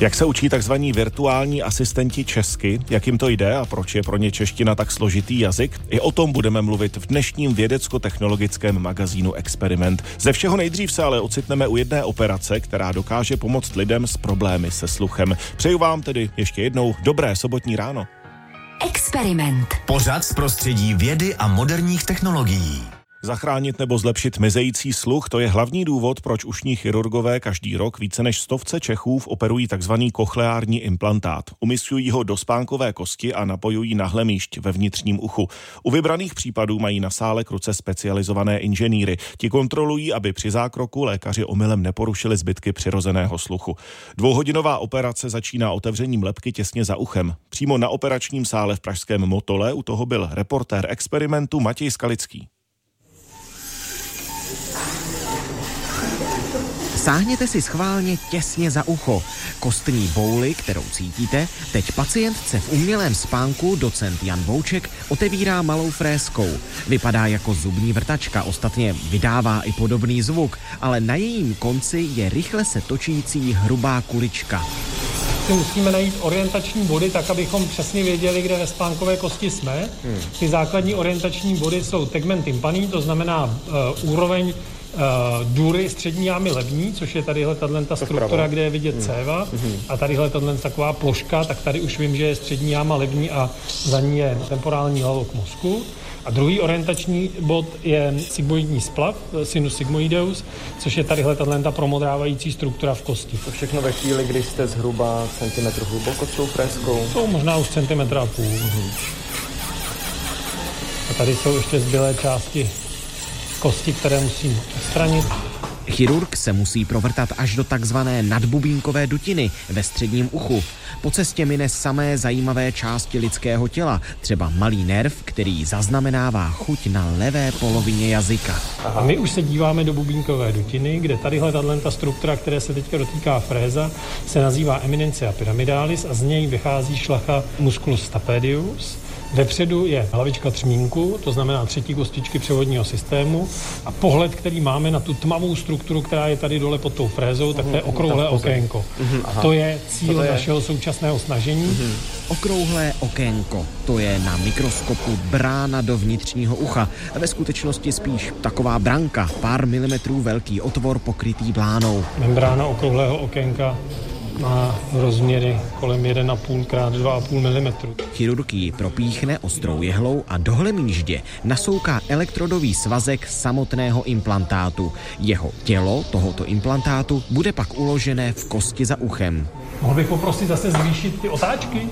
Jak se učí tzv. virtuální asistenti česky, jak jim to jde a proč je pro ně čeština tak složitý jazyk? I o tom budeme mluvit v dnešním vědecko-technologickém magazínu Experiment. Ze všeho nejdřív se ale ocitneme u jedné operace, která dokáže pomoct lidem s problémy se sluchem. Přeju vám tedy ještě jednou dobré sobotní ráno. Experiment. Pořad z prostředí vědy a moderních technologií. Zachránit nebo zlepšit mizející sluch, to je hlavní důvod, proč ušní chirurgové každý rok více než stovce Čechů operují tzv. kochleární implantát. Umístují ho do spánkové kosti a napojují na hlemíšť ve vnitřním uchu. U vybraných případů mají na sále kruce specializované inženýry. Ti kontrolují, aby při zákroku lékaři omylem neporušili zbytky přirozeného sluchu. Dvouhodinová operace začíná otevřením lepky těsně za uchem. Přímo na operačním sále v pražském Motole u toho byl reportér experimentu Matěj Skalický. Sáhněte si schválně těsně za ucho. Kostní bouly, kterou cítíte, teď pacientce v umělém spánku docent Jan Vouček otevírá malou fréskou. Vypadá jako zubní vrtačka, ostatně vydává i podobný zvuk, ale na jejím konci je rychle se točící hrubá kulička musíme najít orientační body tak, abychom přesně věděli, kde ve spánkové kosti jsme. Hmm. Ty základní orientační body jsou tegment tympaní, to znamená uh, úroveň důry střední jámy levní, což je tadyhle ta struktura, kde je vidět hmm. céva hmm. a tadyhle tato taková ploška, tak tady už vím, že je střední jáma levní a za ní je temporální lalok mozku. A druhý orientační bod je sigmoidní splav, sinus sigmoideus, což je tadyhle ta promodrávající struktura v kosti. To všechno ve chvíli, kdy jste zhruba centimetr hluboko s tou freskou? To možná už centimetra a půl. Mm-hmm. A tady jsou ještě zbylé části kosti, které musím odstranit. Chirurg se musí provrtat až do takzvané nadbubínkové dutiny ve středním uchu. Po cestě mine samé zajímavé části lidského těla, třeba malý nerv, který zaznamenává chuť na levé polovině jazyka. A my už se díváme do bubínkové dutiny, kde tadyhle ta struktura, které se teďka dotýká fréza, se nazývá eminencia pyramidalis a z něj vychází šlacha musculus stapedius Vepředu je hlavička třmínku, to znamená třetí kostičky převodního systému a pohled, který máme na tu tmavou strukturu, která je tady dole pod tou frézou, tak to je mhm, okrouhlé okénko. Mhm, to je cíl je? našeho současného snažení. Mhm. Okrouhlé okénko, to je na mikroskopu brána do vnitřního ucha. Ve skutečnosti spíš taková branka, pár milimetrů velký otvor pokrytý blánou. Membrána okrouhlého okénka má rozměry kolem 1,5 x 2,5 mm. Chirurg ji propíchne ostrou jehlou a do hlemíždě nasouká elektrodový svazek samotného implantátu. Jeho tělo tohoto implantátu bude pak uložené v kosti za uchem. Mohl bych poprosit zase zvýšit ty otáčky?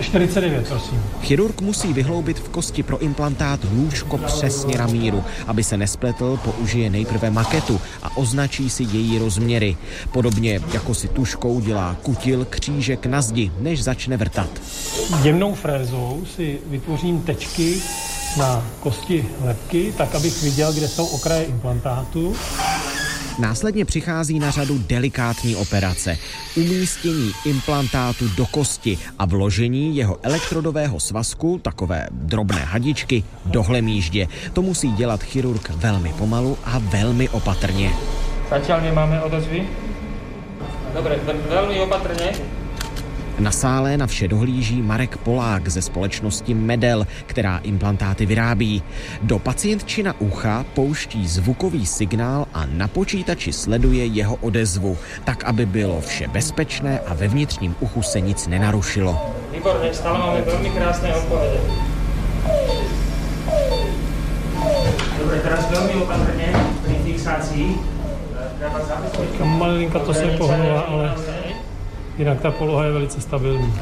49, prosím. Chirurg musí vyhloubit v kosti pro implantát lůžko přesně na míru. Aby se nespletl, použije nejprve maketu a označí si její rozměry. Podobně jako si tuškou dělá kutil křížek na zdi, než začne vrtat. Jemnou frézou si vytvořím tečky na kosti lepky, tak abych viděl, kde jsou okraje implantátu. Následně přichází na řadu delikátní operace. Umístění implantátu do kosti a vložení jeho elektrodového svazku, takové drobné hadičky, do hlemíždě. To musí dělat chirurg velmi pomalu a velmi opatrně. Zatiaľ nemáme odezvy? Dobre, velmi opatrně. Na sále na vše dohlíží Marek Polák ze společnosti Medel, která implantáty vyrábí. Do pacientčina ucha pouští zvukový signál a na počítači sleduje jeho odezvu, tak aby bylo vše bezpečné a ve vnitřním uchu se nic nenarušilo. Výborně, stále máme velmi krásné odpovědi. Dobre, teraz velmi opatrně pri fixácii. Malinka to se pohnula, ale Jinak ta poloha je velice stabilní.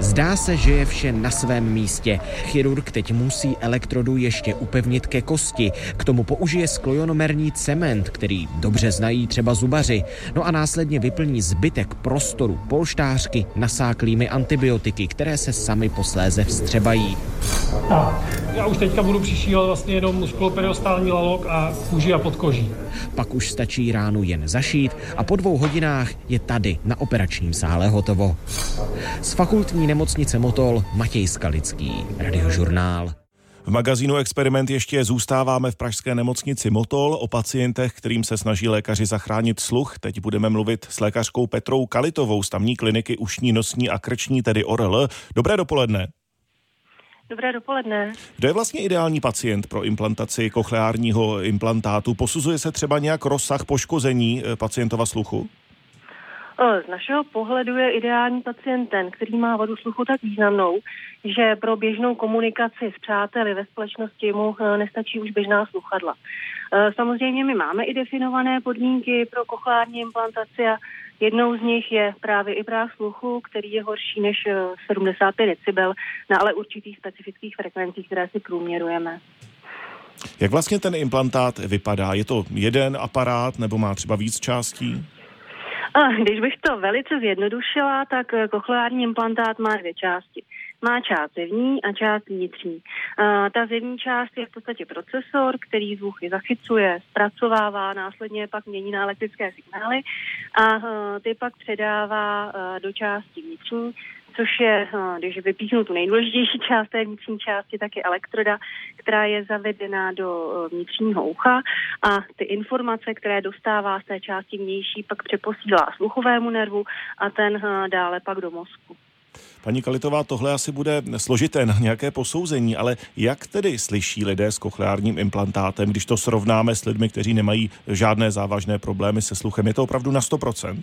Zdá se, že je vše na svém místě. Chirurg teď musí elektrodu ještě upevnit ke kosti. K tomu použije sklojonomerní cement, který dobře znají třeba zubaři. No a následně vyplní zbytek prostoru polštářky nasáklými antibiotiky, které se sami posléze vstřebají. A já už teďka budu přišívat vlastně jenom muskuloperiostální lalok a kůži a podkoží. Pak už stačí ránu jen zašít a po dvou hodinách je tady na operačním sále hotovo. Z fakultní nemocnice Motol Matěj Skalický, radiožurnál. V magazínu Experiment ještě zůstáváme v pražské nemocnici Motol o pacientech, kterým se snaží lékaři zachránit sluch. Teď budeme mluvit s lékařkou Petrou Kalitovou z tamní kliniky ušní, nosní a krční, tedy ORL. Dobré dopoledne. Dobré dopoledne. Kdo je vlastně ideální pacient pro implantaci kochleárního implantátu? Posuzuje se třeba nějak rozsah poškození eh, pacientova sluchu? Z našeho pohledu je ideální pacient ten, který má vadu sluchu tak významnou, že pro běžnou komunikaci s přáteli ve společnosti mu eh, nestačí už běžná sluchadla. Eh, samozřejmě my máme i definované podmínky pro kochleární implantaci a jednou z nich je právě i práh sluchu, který je horší než 75 eh, decibel na ale určitých specifických frekvencích, které si průměrujeme. Jak vlastně ten implantát vypadá? Je to jeden aparát nebo má třeba víc částí? A když bych to velice zjednodušila, tak kochleární implantát má dvě části má část zevní a část vnitřní. Ta zevní část je v podstatě procesor, který zvuky zachycuje, zpracovává, následně pak mění na elektrické signály a uh, ty pak předává uh, do části vnitřní, což je, když vypíchnu tu nejdůležitější část té vnitřní části, tak je elektroda, která je zavedena do vnitřního ucha a ty informace, které dostává z té části vnější, pak přeposílá sluchovému nervu a ten dále pak do mozku. Paní Kalitová, tohle asi bude složité na nějaké posouzení, ale jak tedy slyší lidé s kochleárním implantátem, když to srovnáme s lidmi, kteří nemají žádné závažné problémy se sluchem? Je to opravdu na 100%?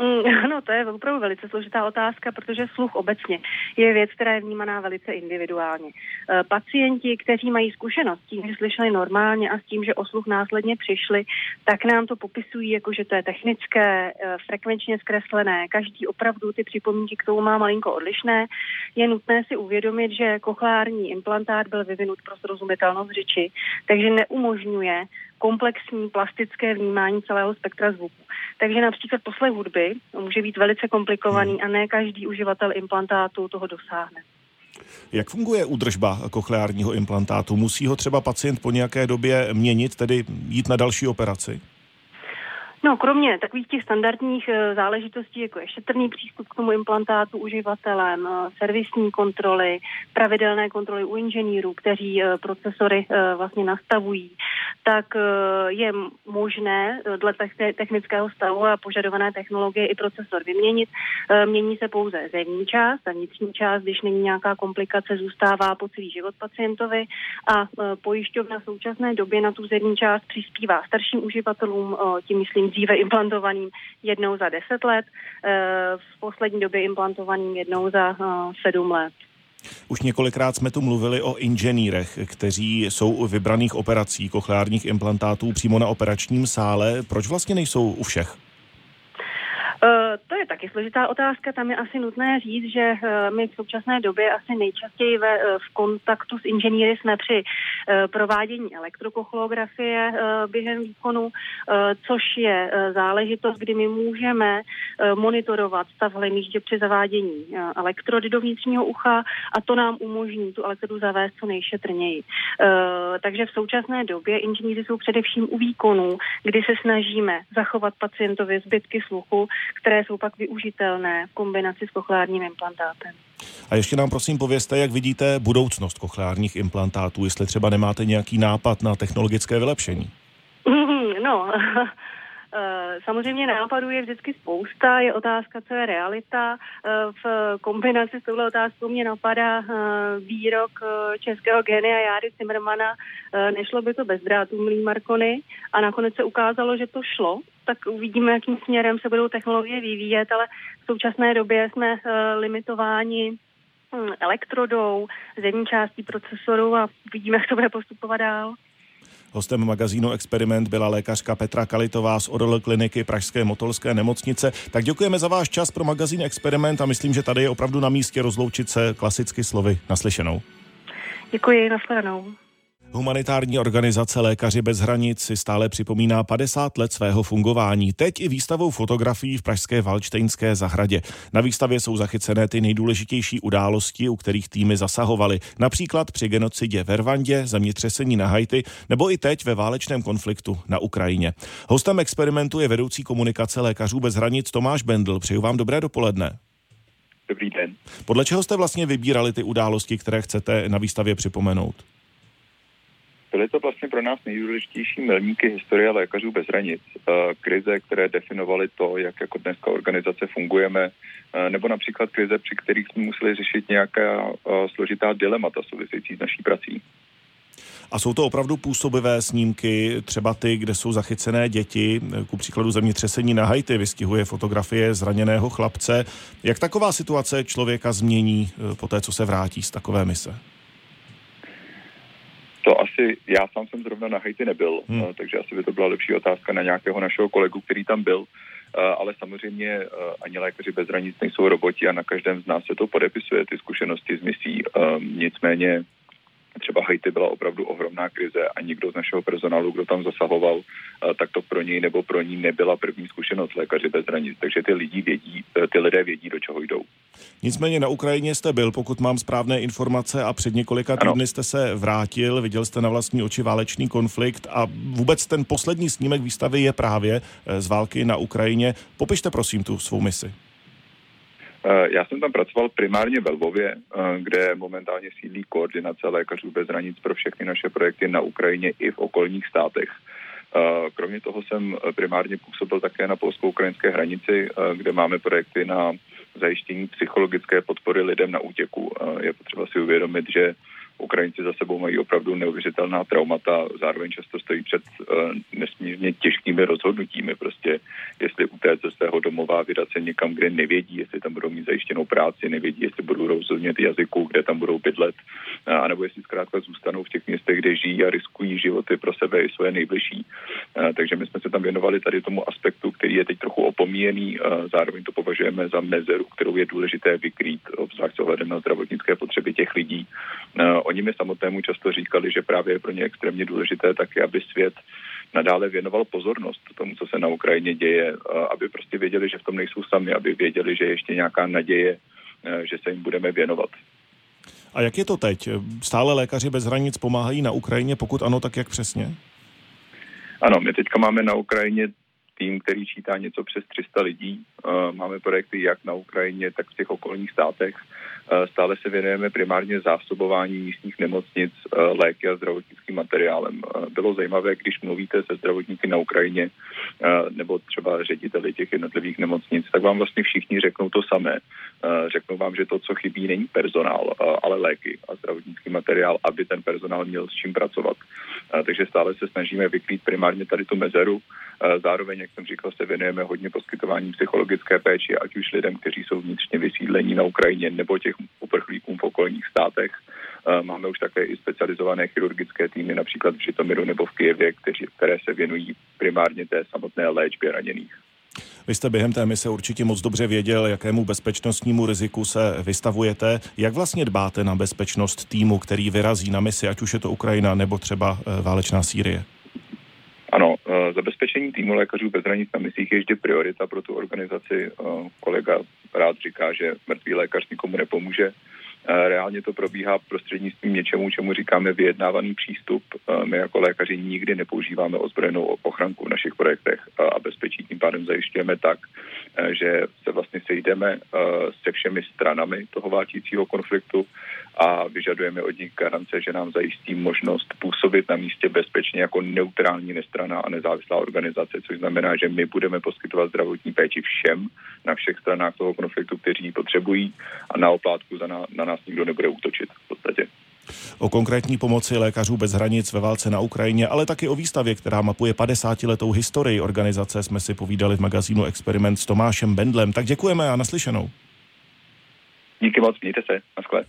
Ano, to je opravdu velice složitá otázka, protože sluch obecně je věc, která je vnímaná velice individuálně. E, pacienti, kteří mají zkušenost s tím, že slyšeli normálně a s tím, že o sluch následně přišli, tak nám to popisují jako, že to je technické, e, frekvenčně zkreslené. Každý opravdu ty připomínky k tomu má malinko odlišné. Je nutné si uvědomit, že kochleární implantát byl vyvinut pro srozumitelnost řeči, takže neumožňuje komplexní plastické vnímání celého spektra zvuku. Takže například poslech hudby může být velice komplikovaný hmm. a ne každý uživatel implantátu toho dosáhne. Jak funguje údržba kochleárního implantátu? Musí ho třeba pacient po nějaké době měnit, tedy jít na další operaci? No, kromě takových těch standardních e, záležitostí, jako je šetrný přístup k tomu implantátu uživatelem, e, servisní kontroly, pravidelné kontroly u inženýrů, kteří e, procesory vlastně nastavují, tak je možné dle technického stavu a požadované technologie i procesor vyměnit. Mění se pouze zevní část a vnitřní část, když není nějaká komplikace, zůstává po celý život pacientovi a pojišťovna v současné době na tu zevní část přispívá starším uživatelům, tím myslím dříve implantovaným jednou za 10 let, eh, v poslední době implantovaným jednou za 7 eh, let. Už několikrát jsme tu mluvili o inženýrech, kteří jsou u vybraných operací kochleárních implantátů přímo na operačním sále. Proč vlastně nejsou u všech? Uh, to je taky složitá otázka. Tam je asi nutné říct, že uh, my v současné době asi nejčastěji ve, uh, v kontaktu s inženýry jsme při provádění elektrokocholografie během výkonu, což je záležitost, kdy my můžeme monitorovat stav hlemíždě při zavádění elektrody do vnitřního ucha a to nám umožní tu elektrodu zavést co nejšetrněji. Takže v současné době inženýři jsou především u výkonu, kdy se snažíme zachovat pacientovi zbytky sluchu, které jsou pak využitelné v kombinaci s kochleárním implantátem. A ještě nám prosím povězte, jak vidíte budoucnost kochleárních implantátů, jestli třeba nemáte nějaký nápad na technologické vylepšení. No, samozřejmě nápadů je vždycky spousta, je otázka, co je realita. Eh, v kombinaci s touhle otázkou mě napadá eh, výrok českého genia Járy Zimmermana, nešlo by to bez drátů, milý Markony, a nakonec se ukázalo, že to šlo, tak uvidíme, jakým směrem se budou technologie vyvíjet, ale v současné době jsme limitováni hm, elektrodou, zemní částí procesoru a vidíme, jak to bude postupovat dál. Hostem magazínu Experiment byla lékařka Petra Kalitová z ORL kliniky Pražské motolské nemocnice. Tak děkujeme za váš čas pro magazín Experiment a myslím, že tady je opravdu na místě rozloučit se klasicky slovy naslyšenou. Děkuji, nashledanou. Humanitární organizace Lékaři bez hranic si stále připomíná 50 let svého fungování. Teď i výstavou fotografií v pražské Valčtejnské zahradě. Na výstavě jsou zachycené ty nejdůležitější události, u kterých týmy zasahovaly. Například při genocidě ve Rwandě, zemětřesení na Haiti nebo i teď ve válečném konfliktu na Ukrajině. Hostem experimentu je vedoucí komunikace Lékařů bez hranic Tomáš Bendl. Přeju vám dobré dopoledne. Dobrý den. Podle čeho jste vlastně vybírali ty události, které chcete na výstavě připomenout? Byly to vlastně pro nás nejdůležitější milníky historie lékařů bez hranic. Krize, které definovaly to, jak jako dneska organizace fungujeme, nebo například krize, při kterých jsme museli řešit nějaká složitá dilemata související s naší prací. A jsou to opravdu působivé snímky, třeba ty, kde jsou zachycené děti, ku příkladu zemětřesení na Haiti, vystihuje fotografie zraněného chlapce. Jak taková situace člověka změní eh, po té, co se vrátí z takové mise? To asi, já sám jsem zrovna na Haiti nebyl, hmm. Eh, takže asi by to byla lepší otázka na nějakého našeho kolegu, který tam byl. Eh, ale samozřejmě ani lékaři bez hranic nejsou roboti a na každém z nás se to podepisuje, ty zkušenosti z misí. Nicméně třeba Haiti byla opravdu ohromná krize a nikdo z našeho personálu, kdo tam zasahoval, tak to pro něj nebo pro ní nebyla první zkušenost lékaři bez hranic. Takže ty lidi vědí, e, ty lidé vědí, do čeho jdou. Nicméně na Ukrajině jste byl, pokud mám správné informace, a před několika týdny jste se vrátil, viděl jste na vlastní oči válečný konflikt a vůbec ten poslední snímek výstavy je právě e, z války na Ukrajině. Popište prosím tu svou misi. Eh, já jsem tam pracoval primárně ve Lvově, eh, kde momentálně sídlí koordinace lékařů bez hranic pro všechny naše projekty na Ukrajině i v okolních státech. Eh, kromě toho jsem primárně působil také na polsko-ukrajinské hranici, kde máme projekty na zajištění psychologické podpory lidem na útěku. Je potřeba si uvědomit, že Ukrajinci za sebou mají opravdu neuvěřitelná traumata, zároveň často stojí před uh, nesmírně těžkými rozhodnutími, prostě jestli utéct ze svého domova, vydat se někam, kde nevědí, jestli tam budou mít zajištěnou práci, nevědí, jestli budou rozumět jazyku, kde tam budou bydlet, uh, anebo jestli zkrátka zůstanou v těch městech, kde žijí a riskují životy pro sebe i svoje nejbližší. Uh, takže my jsme se tam věnovali tady tomu aspektu, který je teď trochu opomíjený, zároveň to považujeme za mezeru, kterou je důležité vykrýt, obzvlášť s ohledem na zdravotnické potřeby těch lidí. Uh, oni mi samotnému často říkali, že právě je pro ně extrémně důležité taky, aby svět nadále věnoval pozornost tomu, co se na Ukrajině děje, aby prostě věděli, že v tom nejsou sami, aby věděli, že je ještě nějaká naděje, e, že se jim budeme věnovat. A jak je to teď? Stále lékaři bez hranic pomáhají na Ukrajině, pokud ano, tak jak přesně? Ano, my teďka máme na Ukrajině tým, který čítá něco přes 300 lidí. E, máme projekty jak na Ukrajině, tak v těch okolních státech. Eh, stále se věnujeme primárně zásobování místních nemocnic eh, léky a zdravotnickým materiálem. Eh, bylo zajímavé, když mluvíte se zdravotníky na Ukrajině nebo třeba řediteli těch jednotlivých nemocnic, tak vám vlastně všichni řeknou to samé. Řeknou vám, že to, co chybí, není personál, ale léky a zdravotnický materiál, aby ten personál měl s čím pracovat. Takže stále se snažíme vykrýt primárně tady tu mezeru. Zároveň, jak jsem říkal, se věnujeme hodně poskytování psychologické péči, ať už lidem, kteří jsou vnitřně vysídlení na Ukrajině, nebo těch uprchlíkům v okolních státech. Eh, máme už také i specializované chirurgické týmy, například v Žitomiru nebo v Kijevě, kteří, které se věnují primárně té samotné léčbě raněných. Vy jste během té mise určitě moc dobře věděl, jakému bezpečnostnímu riziku se vystavujete. Jak vlastně dbáte na bezpečnost týmu, který vyrazí na misi, ať už je to Ukrajina nebo třeba eh, válečná Sýrie? Eh, zabezpečení týmu lékařů bez hranic na misích je vždy priorita pro tu organizaci. Kolega rád říká, že mrtvý lékař nikomu nepomůže. Reálně to probíhá prostřednictvím něčemu, čemu říkáme vyjednávaný přístup. My jako lékaři nikdy nepoužíváme ozbrojenou ochranku v našich projektech a bezpečí tím pádem zajišťujeme tak, že se vlastně sejdeme se všemi stranami toho válčícího konfliktu a vyžadujeme od nich garance, že nám zajistí možnost působit na místě bezpečně jako neutrální, nestraná a nezávislá organizace, což znamená, že my budeme poskytovat zdravotní péči všem na všech stranách toho konfliktu, kteří ji potřebují a na oplátku za na, na nás nikdo nebude útočit v podstatě. O konkrétní pomoci lékařů bez hranic ve válce na Ukrajině, ale taky o výstavě, která mapuje 50-letou historii organizace, jsme si povídali v magazínu Experiment s Tomášem Bendlem. Tak děkujeme a naslyšenou. Díky moc, mějte se. Naschle.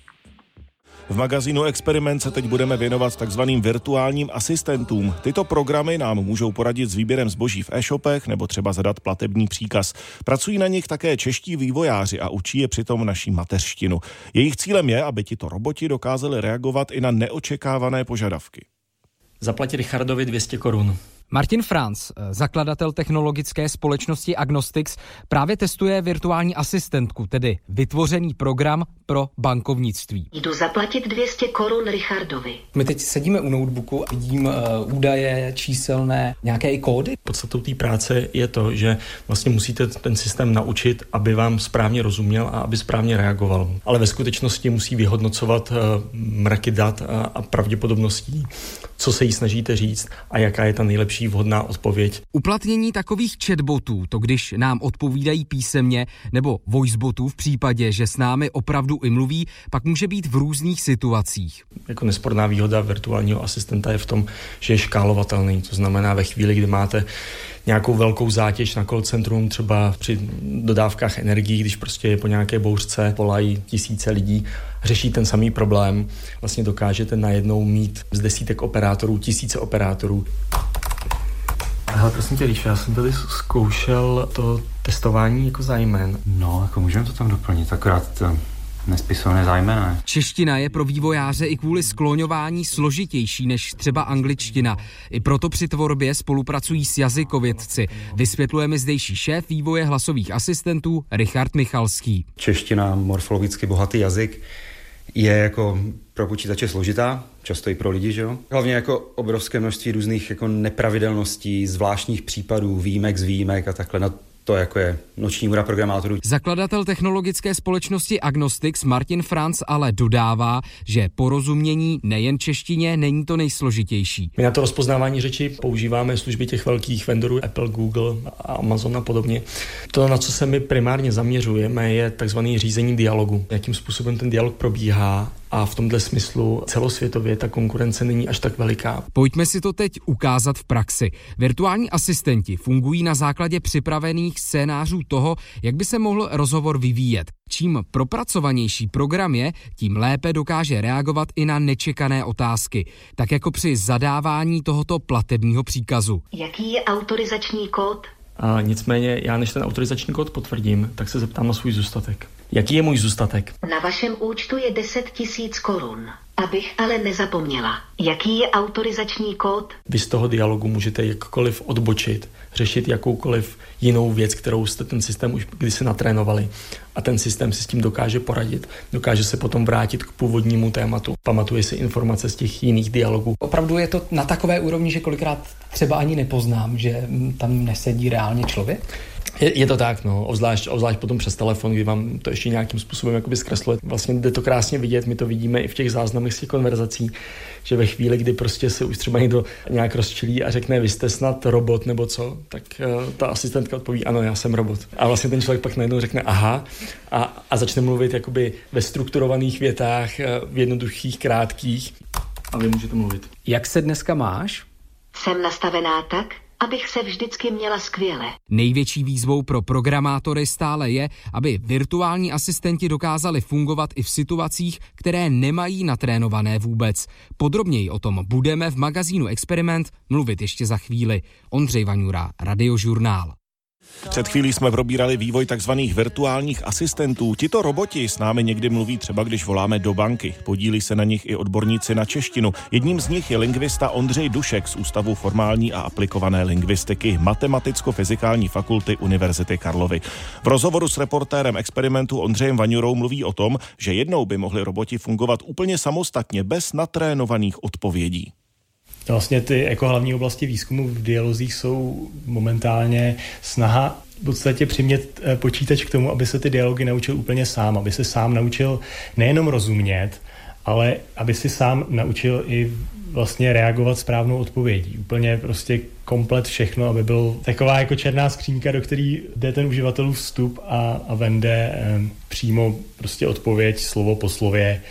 V magazínu Experiment se teď budeme věnovat takzvaným virtuálním asistentům. Tyto programy nám můžou poradit s výběrem zboží v e-shopech nebo třeba zadat platební příkaz. Pracují na nich také čeští vývojáři a učí je přitom naší mateřštinu. Jejich cílem je, aby tito roboti dokázali reagovat i na neočekávané požadavky. Zaplatili Richardovi 200 korun. Martin Franz, eh, zakladatel technologické společnosti Agnostics, právě testuje virtuální asistentku, tedy vytvořený program pro bankovnictví. Jdu zaplatit 200 korun Richardovi. My teď sedíme u notebooku a vidím uh, údaje číselné, nějaké i kódy. Podstatou té práce je to, že vlastně musíte ten systém naučit, aby vám správně rozuměl a aby správně reagoval. Ale ve skutečnosti musí vyhodnocovat uh, mraky dat a, a pravděpodobností, co se jí snažíte říct a jaká je ta nejlepší vhodná odpověď. Uplatnění takových chatbotů, to když nám odpovídají písemně, nebo voicebotů v případě, že s námi opravdu i mluví, pak může být v různých situacích. Jako nesporná výhoda virtuálního asistenta je v tom, že je škálovatelný. To znamená, ve chvíli, kdy máte nějakou velkou zátěž na call centrum, třeba při dodávkách energií, když prostě je po nějaké bouřce volají tisíce lidí, řeší ten samý problém, vlastně dokážete najednou mít z desítek operátorů, tisíce operátorů. Ale prosím tě, Ríša, já jsem tady zkoušel to testování jako zájmen. No, jako můžeme to tam doplnit, akorát to nespisovné zájmené. Čeština je pro vývojáře i kvůli skloňování složitější než třeba angličtina. I proto při tvorbě spolupracují s jazykovědci. Vysvětluje mi zdejší šéf vývoje hlasových asistentů Richard Michalský. Čeština, morfologicky bohatý jazyk, je jako pro počítače složitá, často i pro lidi, že jo? Hlavně jako obrovské množství různých jako nepravidelností, zvláštních případů, výjimek z výjimek a takhle. Na to jako je noční hora programátorů. Zakladatel technologické společnosti Agnostics Martin Franz ale dodává, že porozumění nejen češtině není to nejsložitější. My na to rozpoznávání řeči používáme služby těch velkých vendorů Apple, Google a Amazon a podobně. To, na co se my primárně zaměřujeme, je takzvaný řízení dialogu. Jakým způsobem ten dialog probíhá a v tomhle smyslu celosvětově ta konkurence není až tak veliká. Pojďme si to teď ukázat v praxi. Virtuální asistenti fungují na základě připravených scénářů toho, jak by se mohl rozhovor vyvíjet. Čím propracovanější program je, tím lépe dokáže reagovat i na nečekané otázky, tak jako při zadávání tohoto platebního příkazu. Jaký je autorizační kód? A nicméně já než ten autorizační kód potvrdím, tak se zeptám na svůj zůstatek. Jaký je můj zůstatek? Na vašem účtu je 10 tisíc korun. Abych ale nezapomněla, jaký je autorizační kód? Vy z toho dialogu můžete jakkoliv odbočit, řešit jakoukoliv jinou věc, kterou jste ten systém už kdysi natrénovali. A ten systém si s tím dokáže poradit. Dokáže se potom vrátit k původnímu tématu. Pamatuje si informace z těch jiných dialogů. Opravdu je to na takové úrovni, že kolikrát třeba ani nepoznám, že tam nesedí reálně člověk? Je, je to tak, no, obzvlášť, obzvlášť potom přes telefon, kdy vám to ještě nějakým způsobem jakoby zkresluje. Vlastně jde to krásně vidět, my to vidíme i v těch záznamech z těch konverzací, že ve chvíli, kdy prostě se už třeba někdo nějak rozčilí a řekne, vy jste snad robot nebo co, tak uh, ta asistentka odpoví, ano, já jsem robot. A vlastně ten člověk pak najednou řekne, aha, a, a začne mluvit jakoby ve strukturovaných větách, v jednoduchých, krátkých. A vy můžete mluvit. Jak se dneska máš? Jsem nastavená tak, abych se vždycky měla skvěle. Největší výzvou pro programátory stále je, aby virtuální asistenti dokázali fungovat i v situacích, které nemají natrénované vůbec. Podrobněji o tom budeme v magazínu Experiment mluvit ještě za chvíli. Ondřej Vaňura, Radiožurnál. Před chvílí jsme probírali vývoj tzv. virtuálních asistentů. Tito roboti s námi někdy mluví třeba, když voláme do banky. Podílí se na nich i odborníci na češtinu. Jedním z nich je lingvista Ondřej Dušek z Ústavu formální a aplikované lingvistiky Matematicko-fyzikální fakulty Univerzity Karlovy. V rozhovoru s reportérem experimentu Ondřejem Vaňurou mluví o tom, že jednou by mohli roboti fungovat úplně samostatně bez natrénovaných odpovědí. Vlastně ty jako hlavní oblasti výzkumu v dialozích jsou momentálně snaha v podstatě přimět eh, počítač k tomu, aby se ty dialogy naučil úplně sám, aby se sám naučil nejenom rozumět, ale aby si sám naučil i vlastně reagovat správnou odpovědí. Úplně prostě komplet všechno, aby byl taková jako černá skřínka, do který jde ten uživatelův vstup a, a vende eh, přímo prostě odpověď slovo po slově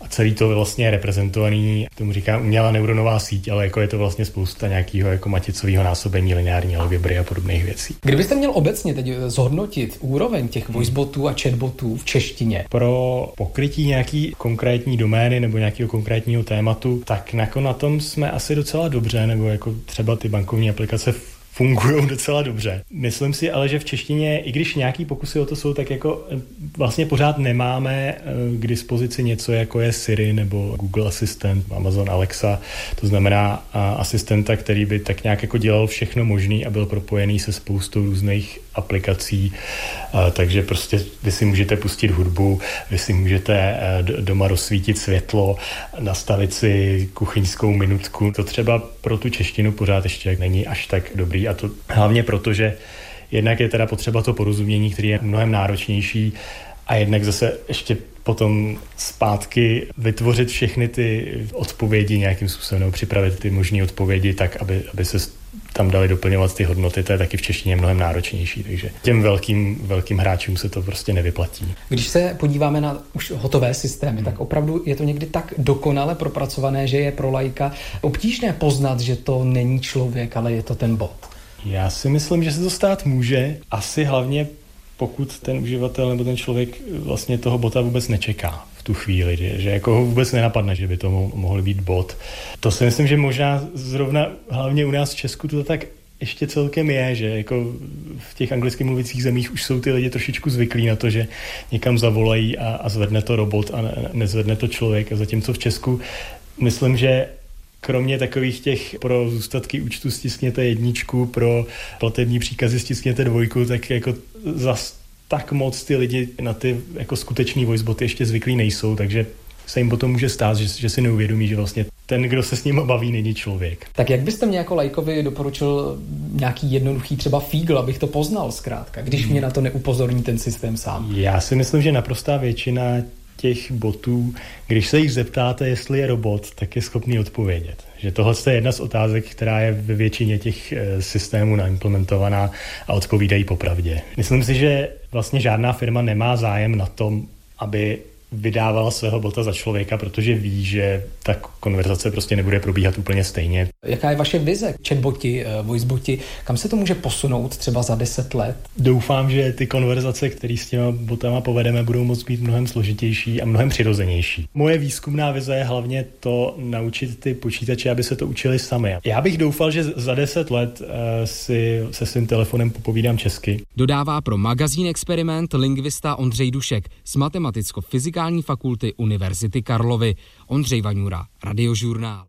a celý to vlastně je reprezentovaný, tomu říká umělá neuronová síť, ale jako je to vlastně spousta nějakého jako maticového násobení, lineární algebry a podobných věcí. Kdybyste měl obecně teď zhodnotit úroveň těch voicebotů a chatbotů v češtině? Pro pokrytí nějaký konkrétní domény nebo nějakého konkrétního tématu, tak jako na tom jsme asi docela dobře, nebo jako třeba ty bankovní aplikace fungují docela dobře. Myslím si ale, že v češtině, i když nějaký pokusy o to jsou, tak jako eh, vlastně pořád nemáme eh, k dispozici něco, jako je Siri nebo Google Assistant, Amazon Alexa, to znamená asistenta, který by tak nějak jako dělal všechno možné a byl propojený se spoustou různých aplikací, takže prostě vy si můžete pustit hudbu, vy si můžete doma rozsvítit světlo, nastavit si kuchyňskou minutku. To třeba pro tu češtinu pořád ještě není až tak dobrý a to hlavně proto, že jednak je teda potřeba to porozumění, který je mnohem náročnější a jednak zase ještě potom zpátky vytvořit všechny ty odpovědi nějakým způsobem, nebo připravit ty možné odpovědi tak, aby, aby se tam dali doplňovat ty hodnoty, to je taky v češtině mnohem náročnější, takže těm velkým, velkým hráčům se to prostě nevyplatí. Když se podíváme na už hotové systémy, hmm. tak opravdu je to někdy tak dokonale propracované, že je pro lajka obtížné poznat, že to není člověk, ale je to ten bot. Já si myslím, že se to stát může. Asi hlavně pokud ten uživatel nebo ten člověk vlastně toho bota vůbec nečeká v tu chvíli, že, že jako ho vůbec nenapadne, že by to mohl být bot. To si myslím, že možná zrovna hlavně u nás v Česku to tak ještě celkem je, že jako v těch anglicky mluvících zemích už jsou ty lidi trošičku zvyklí na to, že někam zavolají a, a zvedne to robot a ne, nezvedne to člověk. A zatímco v Česku myslím, že Kromě takových těch pro zůstatky účtu stiskněte jedničku, pro platební příkazy stiskněte dvojku, tak jako zas tak moc ty lidi na ty jako skutečný voiceboty ještě zvyklí nejsou, takže se jim potom může stát, že, že si neuvědomí, že vlastně ten, kdo se s ním baví, není člověk. Tak jak byste mě jako lajkovi doporučil nějaký jednoduchý třeba fígl, abych to poznal zkrátka, když mě na to neupozorní ten systém sám? Já si myslím, že naprostá většina těch botů, když se jich zeptáte, jestli je robot, tak je schopný odpovědět. Že tohle je jedna z otázek, která je ve většině těch eh, systémů naimplementovaná a odpovídají popravdě. Myslím si, že vlastně žádná firma nemá zájem na tom, aby vydával svého bota za člověka, protože ví, že ta konverzace prostě nebude probíhat úplně stejně. Jaká je vaše vize? Chatboti, eh, voiceboti, kam se to může posunout třeba za deset let? Doufám, že ty konverzace, které s těma botama povedeme, budou moct být mnohem složitější a mnohem přirozenější. Moje výzkumná vize je hlavně to naučit ty počítače, aby se to učili sami. Já bych doufal, že za deset let uh, si se svým telefonem popovídám česky. Dodává pro magazín Experiment lingvista Ondřej Dušek z matematicko-fyzikální fakulty Univerzity Karlovy. Ondřej Vaňura, Radiožurnál.